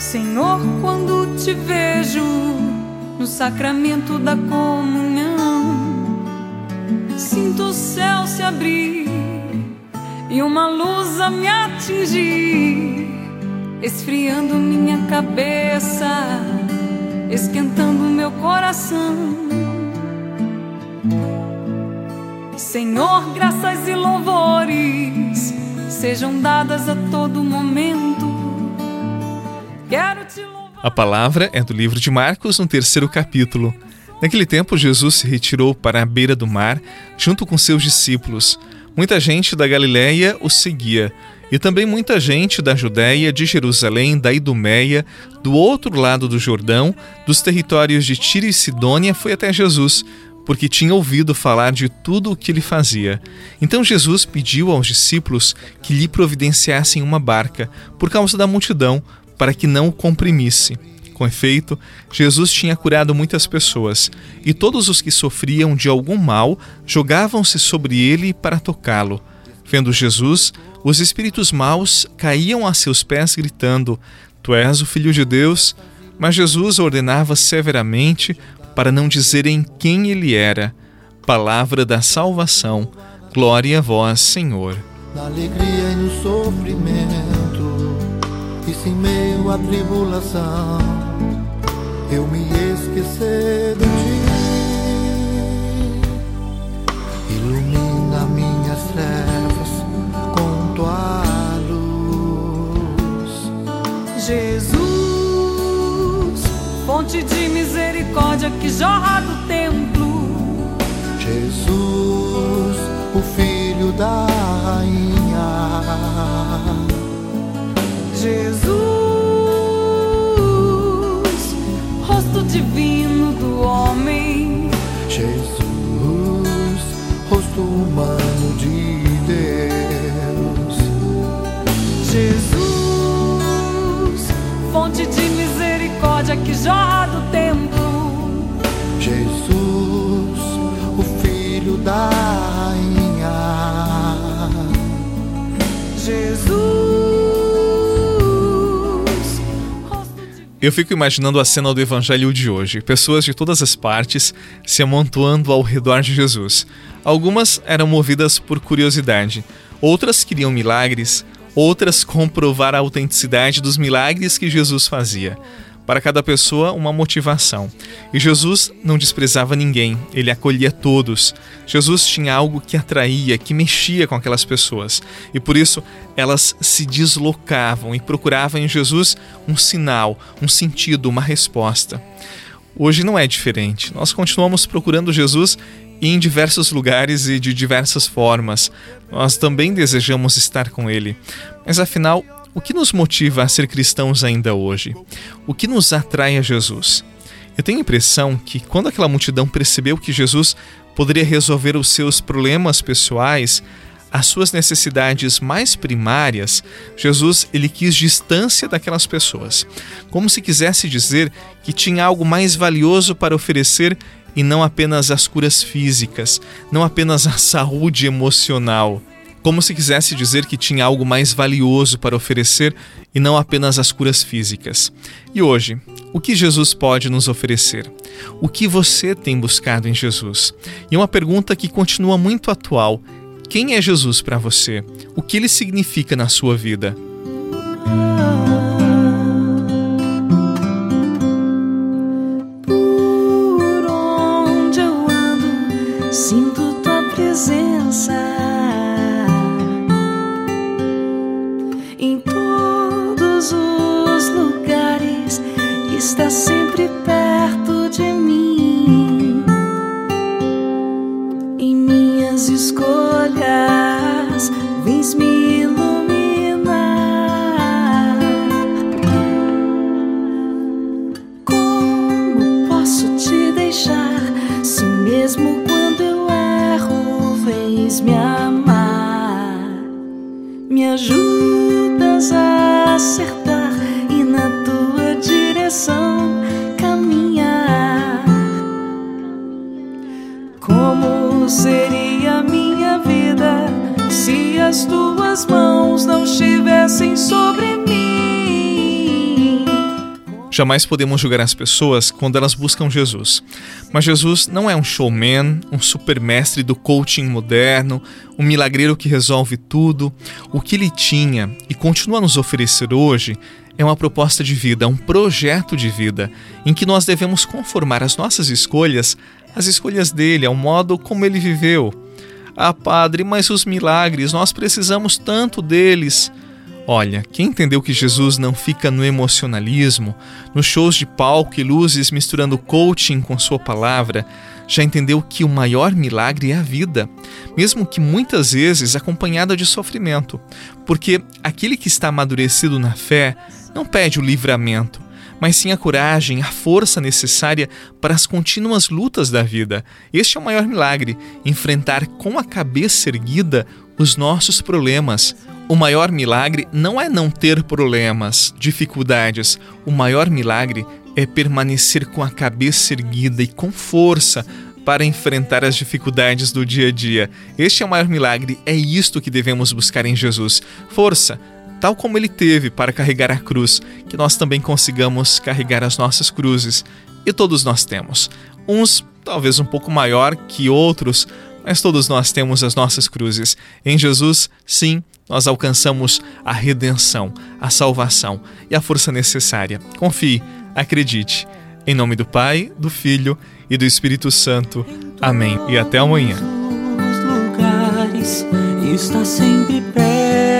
Senhor, quando te vejo no sacramento da comunhão, sinto o céu se abrir e uma luz a me atingir, esfriando minha cabeça, esquentando meu coração. Senhor, graças e louvores sejam dadas a todo momento. A palavra é do livro de Marcos, no terceiro capítulo. Naquele tempo, Jesus se retirou para a beira do mar, junto com seus discípulos. Muita gente da Galiléia o seguia, e também muita gente da Judéia, de Jerusalém, da Idumeia, do outro lado do Jordão, dos territórios de Tiro e Sidônia, foi até Jesus, porque tinha ouvido falar de tudo o que ele fazia. Então Jesus pediu aos discípulos que lhe providenciassem uma barca, por causa da multidão, para que não o comprimisse. Com efeito, Jesus tinha curado muitas pessoas, e todos os que sofriam de algum mal jogavam-se sobre ele para tocá-lo. Vendo Jesus, os espíritos maus caíam a seus pés, gritando: Tu és o Filho de Deus. Mas Jesus ordenava severamente para não dizerem quem ele era. Palavra da salvação. Glória a vós, Senhor. Na alegria e no sofrimento, e sem meio à tribulação, eu me esquecer de ti. Ilumina minhas trevas com tua luz. Jesus, fonte de misericórdia que jorra do templo. Jesus, o filho da jorra do templo. Jesus, o filho da rainha. Jesus. Eu fico imaginando a cena do evangelho de hoje: pessoas de todas as partes se amontoando ao redor de Jesus. Algumas eram movidas por curiosidade, outras queriam milagres, outras comprovar a autenticidade dos milagres que Jesus fazia. Para cada pessoa, uma motivação. E Jesus não desprezava ninguém, ele acolhia todos. Jesus tinha algo que atraía, que mexia com aquelas pessoas. E por isso, elas se deslocavam e procuravam em Jesus um sinal, um sentido, uma resposta. Hoje não é diferente. Nós continuamos procurando Jesus em diversos lugares e de diversas formas. Nós também desejamos estar com Ele. Mas afinal, o que nos motiva a ser cristãos ainda hoje? O que nos atrai a Jesus? Eu tenho a impressão que quando aquela multidão percebeu que Jesus poderia resolver os seus problemas pessoais, as suas necessidades mais primárias, Jesus ele quis distância daquelas pessoas, como se quisesse dizer que tinha algo mais valioso para oferecer e não apenas as curas físicas, não apenas a saúde emocional. Como se quisesse dizer que tinha algo mais valioso para oferecer e não apenas as curas físicas. E hoje, o que Jesus pode nos oferecer? O que você tem buscado em Jesus? E uma pergunta que continua muito atual: quem é Jesus para você? O que ele significa na sua vida? Está sempre perto de mim. Em minhas escolhas, vens me iluminar. Como posso te deixar se mesmo quando eu erro vens me as tuas mãos não estivessem sobre mim? Jamais podemos julgar as pessoas quando elas buscam Jesus. Mas Jesus não é um showman, um supermestre do coaching moderno, um milagreiro que resolve tudo. O que ele tinha e continua a nos oferecer hoje é uma proposta de vida, um projeto de vida, em que nós devemos conformar as nossas escolhas às escolhas dele, ao modo como ele viveu. Ah, Padre, mas os milagres, nós precisamos tanto deles. Olha, quem entendeu que Jesus não fica no emocionalismo, nos shows de palco e luzes misturando coaching com sua palavra, já entendeu que o maior milagre é a vida, mesmo que muitas vezes acompanhada de sofrimento, porque aquele que está amadurecido na fé não pede o livramento, mas sim a coragem, a força necessária para as contínuas lutas da vida. Este é o maior milagre: enfrentar com a cabeça erguida os nossos problemas. O maior milagre não é não ter problemas, dificuldades. O maior milagre é permanecer com a cabeça erguida e com força para enfrentar as dificuldades do dia a dia. Este é o maior milagre, é isto que devemos buscar em Jesus. Força, tal como ele teve para carregar a cruz, que nós também consigamos carregar as nossas cruzes. E todos nós temos. Uns talvez um pouco maior que outros, mas todos nós temos as nossas cruzes. Em Jesus, sim, nós alcançamos a redenção, a salvação e a força necessária. Confie, acredite. Em nome do Pai, do Filho e do Espírito Santo. Amém. E até amanhã. está sempre perto